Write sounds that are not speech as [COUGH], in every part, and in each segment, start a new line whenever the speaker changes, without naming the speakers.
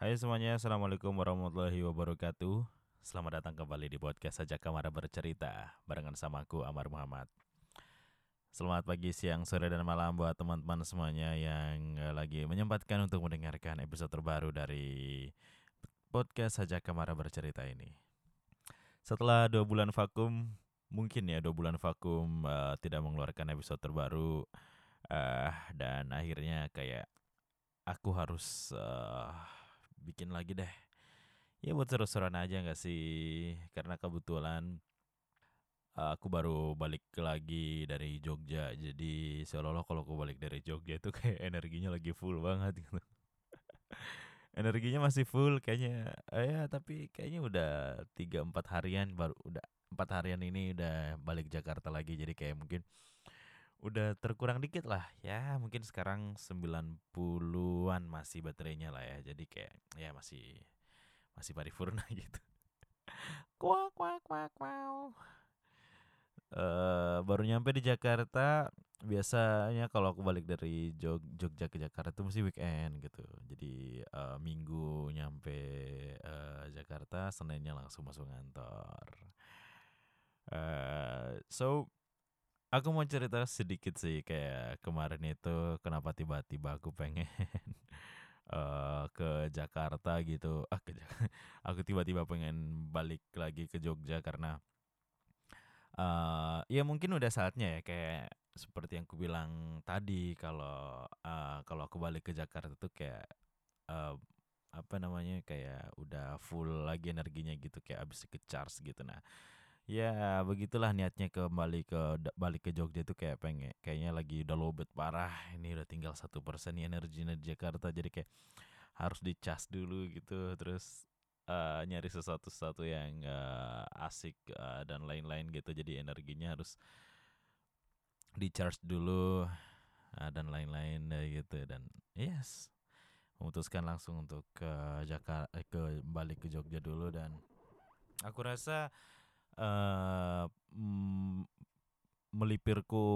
Hai semuanya, Assalamualaikum warahmatullahi wabarakatuh. Selamat datang kembali di podcast Sajak Kamar Bercerita Barengan sama aku, Amar Muhammad. Selamat pagi, siang, sore, dan malam buat teman-teman semuanya yang eh, lagi menyempatkan untuk mendengarkan episode terbaru dari podcast Sajak Kamar Bercerita ini. Setelah dua bulan vakum, mungkin ya dua bulan vakum uh, tidak mengeluarkan episode terbaru uh, Dan akhirnya kayak aku harus uh, bikin lagi deh. Ya buat seru-seruan aja nggak sih? Karena kebetulan uh, aku baru balik lagi dari Jogja. Jadi seolah-olah kalau aku balik dari Jogja itu kayak [LAUGHS] energinya lagi full banget gitu. [LAUGHS] Energinya masih full kayaknya. Eh, ya tapi kayaknya udah tiga empat harian baru udah empat harian ini udah balik Jakarta lagi. Jadi kayak mungkin udah terkurang dikit lah ya mungkin sekarang 90-an masih baterainya lah ya jadi kayak ya masih masih paripurna [LAUGHS] gitu. Kuak kuak kuak kuak. Uh, baru nyampe di Jakarta biasanya kalau aku balik dari Jog Jogja ke Jakarta itu mesti weekend gitu. Jadi uh, minggu nyampe uh, Jakarta Seninnya langsung masuk kantor uh, so Aku mau cerita sedikit sih kayak kemarin itu kenapa tiba-tiba aku pengen uh, [LAUGHS] ke Jakarta gitu. Ah ke [LAUGHS] aku tiba-tiba pengen balik lagi ke Jogja karena uh, ya mungkin udah saatnya ya kayak seperti yang aku bilang tadi kalau uh, kalau aku balik ke Jakarta tuh kayak uh, apa namanya kayak udah full lagi energinya gitu kayak abis ke charge gitu nah Ya begitulah niatnya kembali ke balik ke Jogja itu kayak pengen kayaknya lagi udah lobet parah ini udah tinggal satu persen energi di Jakarta jadi kayak harus dicas dulu gitu terus uh, nyari sesuatu sesuatu yang uh, asik uh, dan lain-lain gitu jadi energinya harus di charge dulu uh, dan lain-lain gitu dan yes memutuskan langsung untuk ke Jakarta ke balik ke Jogja dulu dan aku rasa uh, melipirku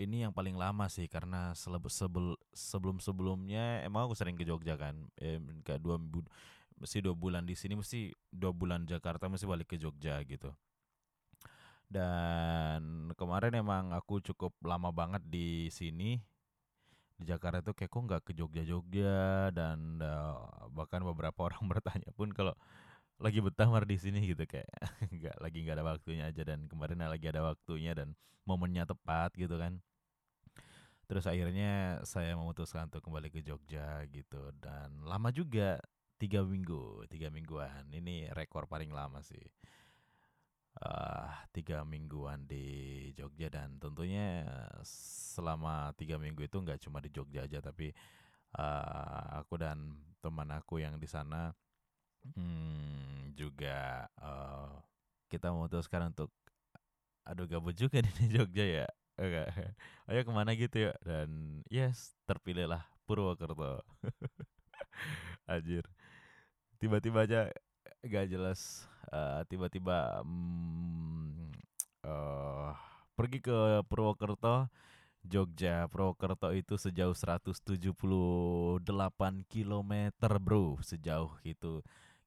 ini yang paling lama sih karena sebel, sebelum sebelumnya emang aku sering ke Jogja kan eh, kayak dua mesti dua bulan di sini mesti dua bulan Jakarta mesti balik ke Jogja gitu. Dan kemarin emang aku cukup lama banget di sini di Jakarta itu kayak kok nggak ke Jogja Jogja dan uh, bahkan beberapa [LAUGHS] orang bertanya pun kalau lagi betah mar di sini gitu kayak [LAUGHS] nggak lagi nggak ada waktunya aja dan kemarin lagi ada waktunya dan momennya tepat gitu kan. Terus akhirnya saya memutuskan untuk kembali ke Jogja gitu dan lama juga tiga minggu tiga mingguan. Ini rekor paling lama sih. Uh, tiga mingguan di Jogja dan tentunya selama tiga minggu itu nggak cuma di Jogja aja tapi uh, aku dan teman aku yang di sana Hmm, juga uh, kita memutuskan untuk aduh gabut juga di [LAUGHS] Jogja ya. Oke. Ayo ke mana gitu ya dan yes terpilihlah Purwokerto. [LAUGHS] Anjir. Tiba-tiba aja gak jelas uh, tiba-tiba um, uh, pergi ke Purwokerto Jogja Purwokerto itu sejauh 178 km bro sejauh itu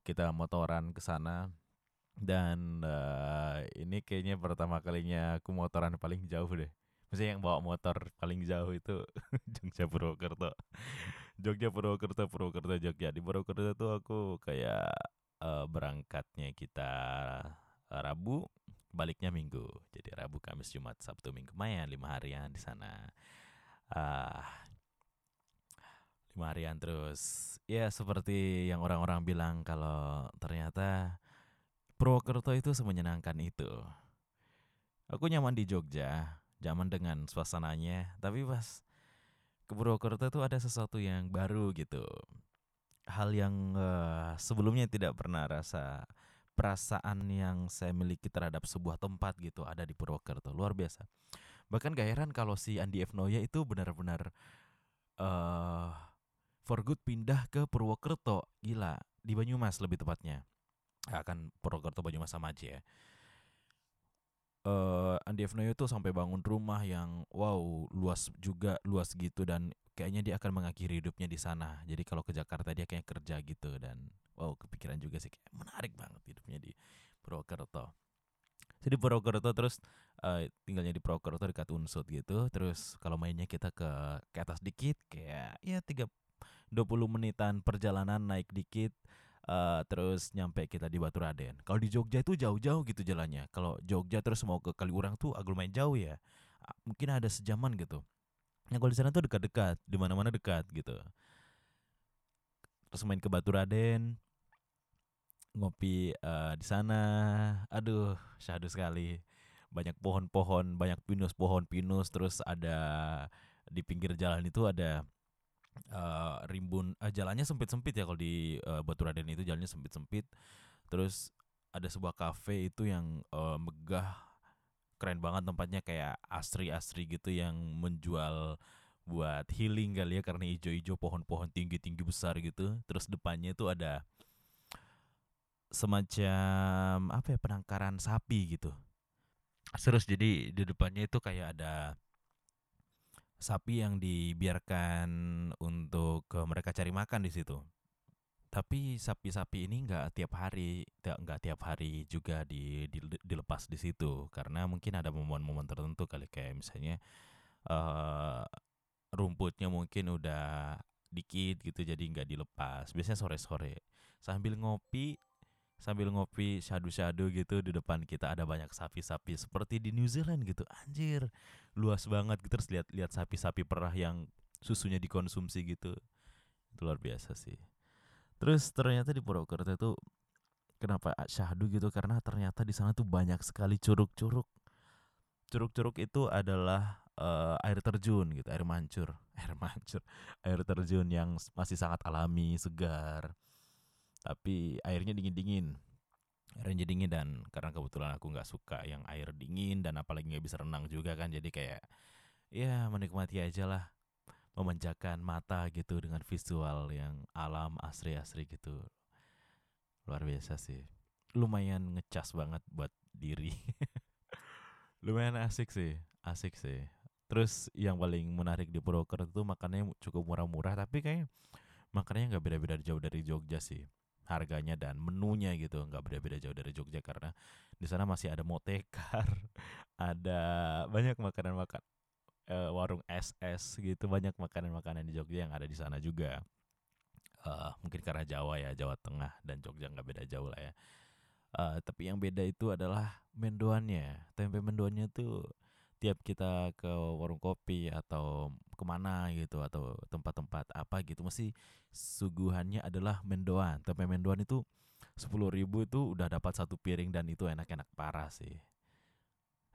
kita motoran ke sana dan uh, ini kayaknya pertama kalinya aku motoran paling jauh deh. Maksudnya yang bawa motor paling jauh itu [LAUGHS] Jogja Purwokerto. Jogja Purwokerto, Purwokerto Jogja. Di Purwokerto tuh aku kayak uh, berangkatnya kita Rabu, baliknya Minggu. Jadi Rabu, Kamis, Jumat, Sabtu, Minggu, Mayan lima harian di sana. Uh, lima harian terus. Ya seperti yang orang-orang bilang kalau ternyata Purwokerto itu semenyenangkan itu. Aku nyaman di Jogja nyaman dengan suasananya tapi pas ke Purwokerto itu ada sesuatu yang baru gitu. Hal yang uh, sebelumnya tidak pernah rasa perasaan yang saya miliki terhadap sebuah tempat gitu ada di Purwokerto. Luar biasa. Bahkan gak heran kalau si Andi F. Noya itu benar-benar uh, for good pindah ke Purwokerto. Gila, di Banyumas lebih tepatnya. Akan Purwokerto Banyumas sama aja ya. uh, Andi F. Noyo tuh sampai bangun rumah yang wow luas juga luas gitu dan kayaknya dia akan mengakhiri hidupnya di sana. Jadi kalau ke Jakarta dia kayak kerja gitu dan wow kepikiran juga sih kayak menarik banget hidupnya di Purwokerto. Jadi Purwokerto terus uh, tinggalnya di Purwokerto dekat Unsut gitu. Terus kalau mainnya kita ke ke atas dikit kayak ya tiga 20 menitan perjalanan naik dikit uh, terus nyampe kita di Batu Raden. Kalau di Jogja itu jauh-jauh gitu jalannya. Kalau Jogja terus mau ke Kaliurang tuh agak lumayan jauh ya. Mungkin ada sejaman gitu. Yang kalau di sana tuh dekat-dekat, di mana-mana dekat gitu. Terus main ke Batu Raden, ngopi uh, di sana. Aduh, syahdu sekali. Banyak pohon-pohon, banyak pinus pohon pinus, terus ada di pinggir jalan itu ada uh, rimbun uh, jalannya sempit-sempit ya kalau di uh, Batu Raden itu jalannya sempit-sempit. Terus ada sebuah kafe itu yang uh, megah keren banget tempatnya kayak asri-asri gitu yang menjual buat healing kali ya karena hijau-hijau pohon-pohon tinggi-tinggi besar gitu. Terus depannya itu ada semacam apa ya penangkaran sapi gitu. Terus jadi di depannya itu kayak ada sapi yang dibiarkan untuk ke mereka cari makan di situ. Tapi sapi-sapi ini nggak tiap hari, nggak tiap hari juga di, di, dilepas di situ karena mungkin ada momen-momen tertentu kali kayak misalnya uh, rumputnya mungkin udah dikit gitu jadi nggak dilepas. Biasanya sore-sore sambil ngopi sambil ngopi shadu-shadu gitu di depan kita ada banyak sapi-sapi seperti di New Zealand gitu. Anjir luas banget gitu. Terus lihat lihat sapi-sapi perah yang susunya dikonsumsi gitu. Itu luar biasa sih. Terus ternyata di Purwokerto itu kenapa syahdu gitu? Karena ternyata di sana tuh banyak sekali curug-curug. Curug-curug itu adalah uh, air terjun gitu air mancur. [LAUGHS] Air mancur. Air terjun yang masih sangat alami segar tapi airnya dingin dingin airnya dingin dan karena kebetulan aku nggak suka yang air dingin dan apalagi nggak bisa renang juga kan jadi kayak ya menikmati aja lah. Memanjakan mata gitu dengan visual yang alam asri-asri gitu. Luar biasa sih. Lumayan ngecas banget buat diri. [LAUGHS] Lumayan asik sih asik sih. Terus yang paling menarik di Purwokerto itu makannya cukup murah-murah tapi kayak makannya nggak beda-beda jauh dari Jogja sih harganya dan menunya gitu nggak beda-beda jauh dari Jogja karena di sana masih ada motekar [LAUGHS] ada banyak makanan makan uh, warung SS gitu banyak makanan-makanan di Jogja yang ada di sana juga. Uh, mungkin karena Jawa ya Jawa Tengah dan Jogja nggak beda jauh lah ya. Uh, tapi yang beda itu adalah mendoannya. Tempe mendoannya tuh tiap kita ke warung kopi atau ke mana gitu atau tempat-tempat apa gitu mesti suguhannya adalah mendoan. Tempe mendoan itu sepuluh ribu itu udah dapat satu piring dan itu enak-enak parah sih.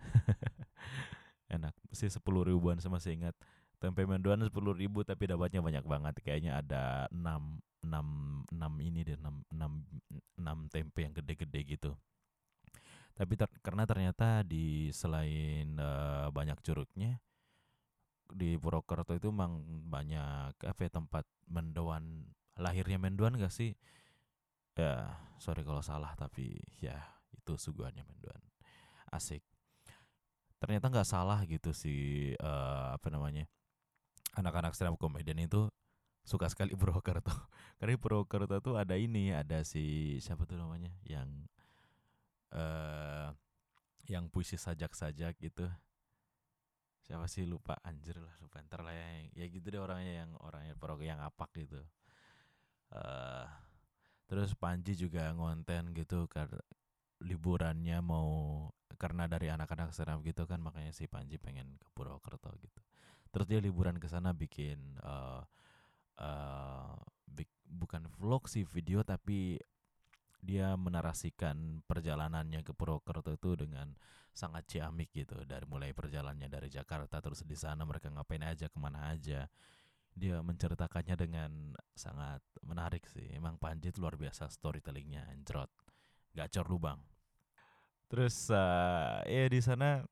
[LAUGHS] Enak sih sepuluh ribuan sama saya ingat. Tempe mendoan sepuluh ribu tapi dapatnya banyak banget. Kayaknya ada enam enam enam ini deh enam enam enam tempe yang gede-gede gitu tapi ter karena ternyata di selain uh, banyak curugnya di Purwokerto itu memang banyak apa ya, tempat mendoan lahirnya mendoan gak sih? Ya sorry kalau salah tapi ya itu suguhannya mendoan. Asik. Ternyata nggak salah gitu sih uh, apa namanya anak-anak stand up comedian itu suka sekali [LAUGHS] Purwokerto. Karena Purwokerto tuh ada ini ada si siapa tuh namanya yang uh, yang puisi sajak-sajak gitu. Siapa sih? Lupa. Anjir lah lupa. Ntar lah ya ya gitu deh orangnya yang orangnya perok yang apak gitu. Uh, terus Panji juga ngonten gitu karena liburannya mau karena dari anak-anak senam gitu kan makanya si Panji pengen ke Purwokerto gitu. Terus dia liburan ke sana bikin uh, uh, bik, bukan vlog sih video tapi dia menarasikan perjalanannya ke Purwokerto itu dengan sangat ciamik gitu. Dari mulai perjalanannya dari Jakarta terus di sana mereka ngapain aja ke mana aja. Dia menceritakannya dengan sangat menarik sih. Emang Panji itu luar biasa storytellingnya anjrot. Gacor lubang. Terus uh, ya di sana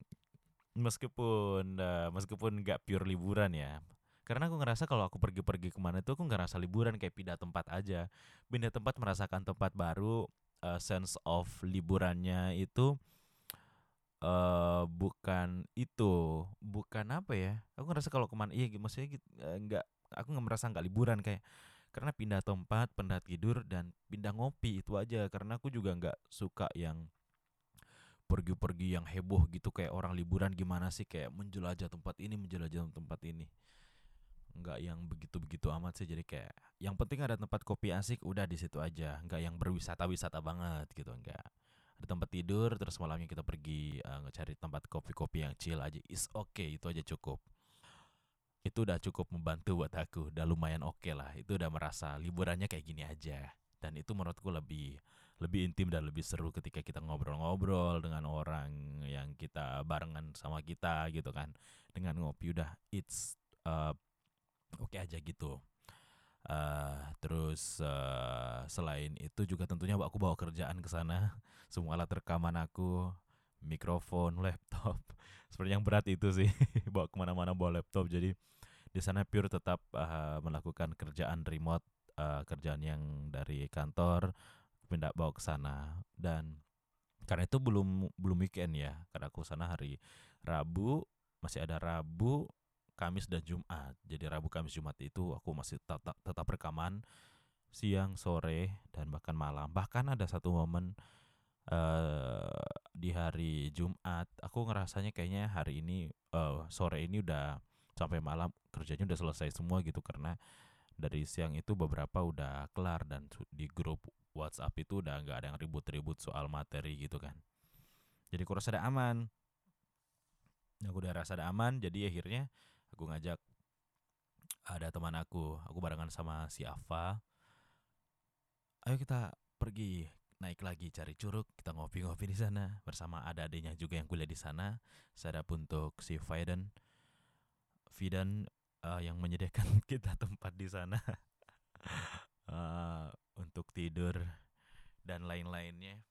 meskipun uh, meskipun nggak pure liburan ya karena aku ngerasa kalau aku pergi-pergi ke mana itu aku ngerasa liburan kayak pindah tempat aja pindah tempat merasakan tempat baru uh, sense of liburannya itu uh, bukan itu, bukan apa ya? Aku ngerasa kalau ke mana iya maksudnya uh, nggak aku nggak merasa nggak liburan kayak karena pindah tempat, pindah tidur dan pindah ngopi itu aja karena aku juga nggak suka yang pergi-pergi yang heboh gitu kayak orang liburan gimana sih kayak menjelajah tempat ini menjelajah tempat ini nggak yang begitu-begitu amat sih. Jadi kayak yang penting ada tempat kopi asik udah di situ aja. Nggak yang berwisata-wisata banget gitu enggak ada tempat tidur terus malamnya kita pergi uh, cari tempat kopi-kopi yang chill aja. Is okay, itu aja cukup. Itu udah cukup membantu buat aku udah lumayan oke okay lah. Itu udah merasa liburannya kayak gini aja. Dan itu menurutku lebih lebih intim dan lebih seru ketika kita ngobrol-ngobrol dengan orang yang kita barengan sama kita gitu kan. Dengan ngopi udah it's uh, oke okay aja gitu. Uh, terus uh, selain itu juga tentunya aku bawa kerjaan ke sana. [LAUGHS] Semua alat rekaman aku mikrofon laptop. [LAUGHS] Seperti yang berat itu sih [LAUGHS] bawa ke mana-mana bawa laptop. Jadi di sana pure tetap uh, melakukan kerjaan remote uh, kerjaan yang dari kantor pindah bawa ke sana. Dan karena itu belum belum weekend ya karena aku sana hari Rabu masih ada Rabu Kamis dan Jumat jadi Rabu Kamis Jumat itu aku masih tetap tetap rekaman siang sore dan bahkan malam bahkan ada satu momen uh, di hari Jumat aku ngerasanya kayaknya hari ini uh, sore ini udah sampai malam kerjanya udah selesai semua gitu karena dari siang itu beberapa udah kelar dan di grup WhatsApp itu udah nggak ada yang ribut-ribut soal materi gitu kan. Jadi aku rasa ada aman. Aku udah rasa ada aman, jadi akhirnya aku ngajak ada teman aku, aku barengan sama si Ava. Ayo kita pergi naik lagi cari curug, kita ngopi-ngopi di sana bersama ada adanya juga yang kuliah di sana. Saya untuk si Faiden, Fidan uh, yang menyediakan [LAUGHS] kita tempat di sana uh, [LAUGHS] untuk tidur dan lain-lainnya.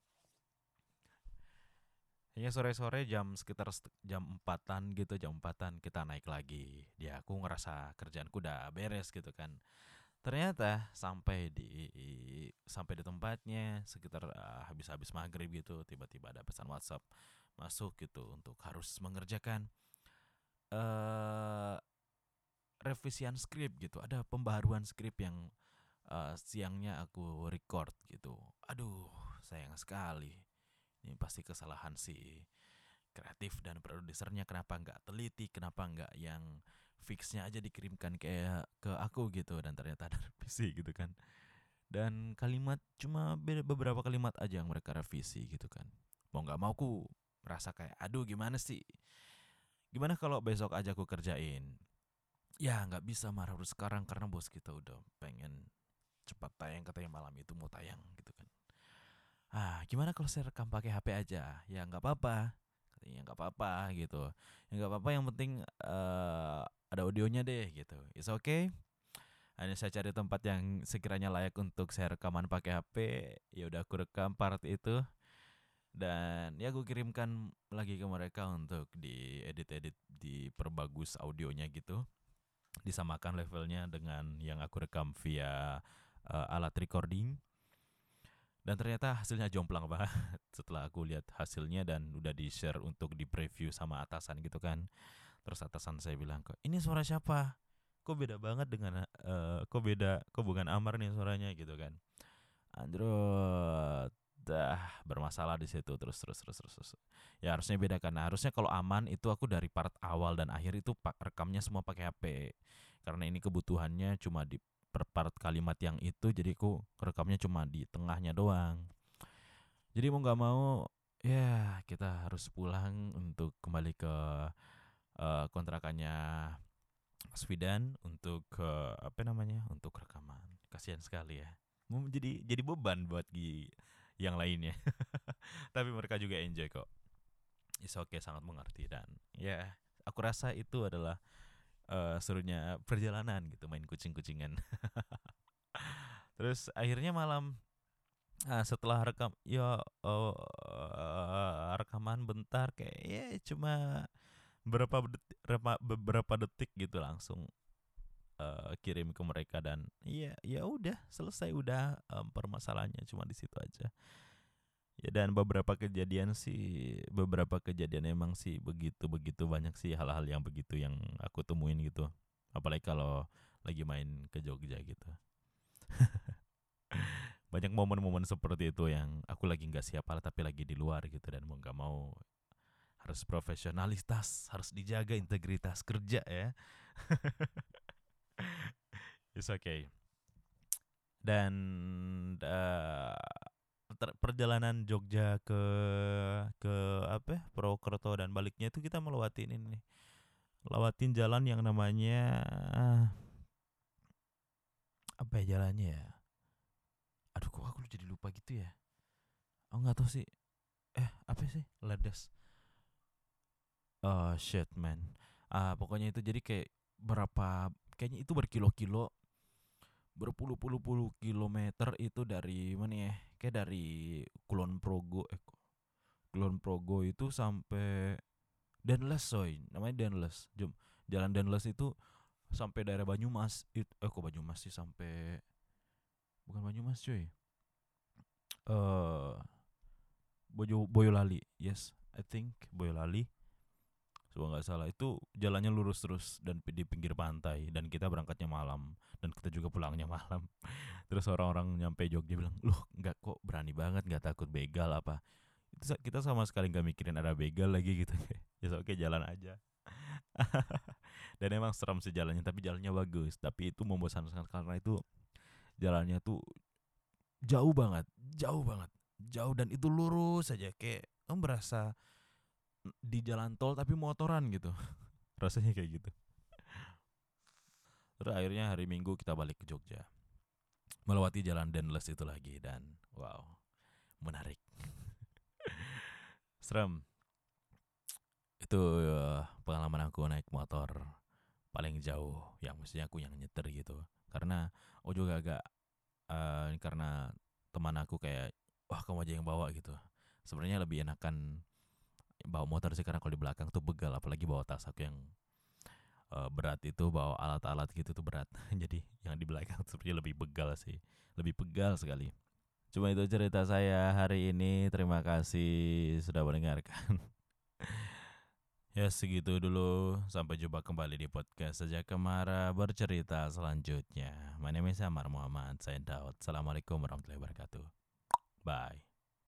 Ya sore-sore jam sekitar jam empatan gitu jam empatan kita naik lagi. Dia aku ngerasa kerjaanku udah beres gitu kan. Ternyata sampai di sampai di tempatnya sekitar uh, habis-habis maghrib gitu tiba-tiba ada pesan WhatsApp masuk gitu untuk harus mengerjakan uh, revisian skrip gitu ada pembaharuan skrip yang uh, siangnya aku record gitu aduh sayang sekali ini pasti kesalahan si kreatif dan produsernya. Kenapa nggak teliti? Kenapa nggak yang fixnya aja dikirimkan kayak ke aku gitu? Dan ternyata ada [LAUGHS] revisi gitu kan. Dan kalimat cuma beberapa kalimat aja yang mereka revisi gitu kan. Mau nggak mau aku merasa kayak aduh gimana sih? Gimana kalau besok aja aku kerjain? Ya nggak bisa marah harus sekarang karena bos kita udah pengen cepat tayang. Katanya malam itu mau tayang gitu kan ah gimana kalau saya rekam pakai HP aja? Ya nggak apa-apa. Katanya nggak apa-apa gitu. Ya nggak apa-apa yang penting uh, ada audionya deh gitu. It's okay. Hanya saya cari tempat yang sekiranya layak untuk saya rekaman pakai HP ya udah aku rekam part itu. Dan ya aku kirimkan lagi ke mereka untuk diedit-edit diperbagus audionya gitu. Disamakan levelnya dengan yang aku rekam via uh, alat recording dan ternyata hasilnya jomplang banget [LAUGHS] setelah aku lihat hasilnya dan udah di share untuk di preview sama atasan gitu kan. Terus atasan saya bilang kok ini suara siapa? Kok beda banget dengan uh, kok beda kok bukan Amar nih suaranya? Gitu kan. Android dah bermasalah di situ. Terus terus terus terus, terus. ya harusnya beda karena harusnya kalau aman itu aku dari part awal dan akhir itu pak rekamnya semua pakai HP karena ini kebutuhannya cuma di per part kalimat yang itu jadi aku rekamnya cuma di tengahnya doang jadi mau nggak mau ya kita harus pulang untuk kembali ke uh, kontrakannya Mas Fidan untuk ke uh, apa namanya untuk rekaman kasihan sekali ya jadi jadi beban buat Gi yang lainnya. [LAUGHS] Tapi mereka juga enjoy kok. Is okay sangat mengerti dan ya aku rasa itu adalah uh, serunya perjalanan gitu main kucing-kucingan. [LAUGHS] Terus akhirnya malam uh, setelah rekam ya uh, uh, rekaman bentar kayak ya cuma berapa detik, beberapa detik gitu langsung uh, kirim ke mereka dan ya ya udah selesai udah um, permasalahannya cuma di situ aja Ya dan beberapa kejadian sih, beberapa kejadian emang sih begitu begitu banyak sih hal-hal yang begitu yang aku temuin gitu. Apalagi kalau lagi main ke Jogja gitu. [LAUGHS] banyak momen-momen seperti itu yang aku lagi nggak siap tapi lagi di luar gitu dan mau nggak mau harus profesionalitas, harus dijaga integritas kerja ya. [LAUGHS] It's okay. Dan uh, perjalanan Jogja ke ke apa ya, Purwokerto dan baliknya itu kita melewati ini nih. Lewatin jalan yang namanya apa ya jalannya ya? Aduh kok aku jadi lupa gitu ya? Aku nggak tahu sih. Eh apa sih? Ledes. Oh shit man. Ah pokoknya itu jadi kayak berapa kayaknya itu berkilo-kilo berpuluh-puluh-puluh kilometer itu dari mana ya? Kayak dari Kulon Progo eh Kulon Progo itu sampai Denles soy, namanya Denles. Jom, jalan Denles itu sampai daerah Banyumas. Itu eh kok Banyumas sih sampai bukan Banyumas cuy. Eh uh, Boyo Boyolali. Yes, I think Boyolali kalau nggak salah. Itu jalannya lurus terus dan di pinggir pantai dan kita berangkatnya malam dan kita juga pulangnya [LAUGHS] malam. Terus orang-orang nyampe Jogja bilang loh nggak kok berani banget nggak takut begal apa? Itu kita sama sekali nggak mikirin ada begal lagi gitu. [LAUGHS] Ya oke jalan aja. [LAUGHS] Dan emang seram sih jalannya tapi jalannya bagus. Tapi itu membosankan karena itu jalannya tuh jauh banget jauh banget jauh dan itu lurus aja. Kayak kamu berasa di jalan tol tapi motoran gitu. [LAUGHS] Rasanya kayak gitu. Terus akhirnya hari minggu kita balik ke Jogja. Melewati jalan Denles itu lagi dan wow menarik. [LAUGHS] Serem. Itu uh, pengalaman aku naik motor paling jauh yang mestinya aku yang nyeter gitu. Karena oh juga agak uh, karena teman aku kayak wah kamu aja yang bawa gitu. Sebenarnya lebih enakan bawa motor sih karena kalau di belakang tuh begal apalagi bawa tas aku yang uh, berat itu bawa alat-alat gitu tuh berat. [LAUGHS] Jadi yang di belakang sepertinya lebih begal sih lebih pegal sekali. Cuma itu cerita saya hari ini. Terima kasih sudah mendengarkan. [LAUGHS] Ya segitu dulu. Sampai jumpa kembali di podcast sejak kemara bercerita selanjutnya. My name is Amar Muhammad. Saya Daud. Assalamualaikum warahmatullahi wabarakatuh. Bye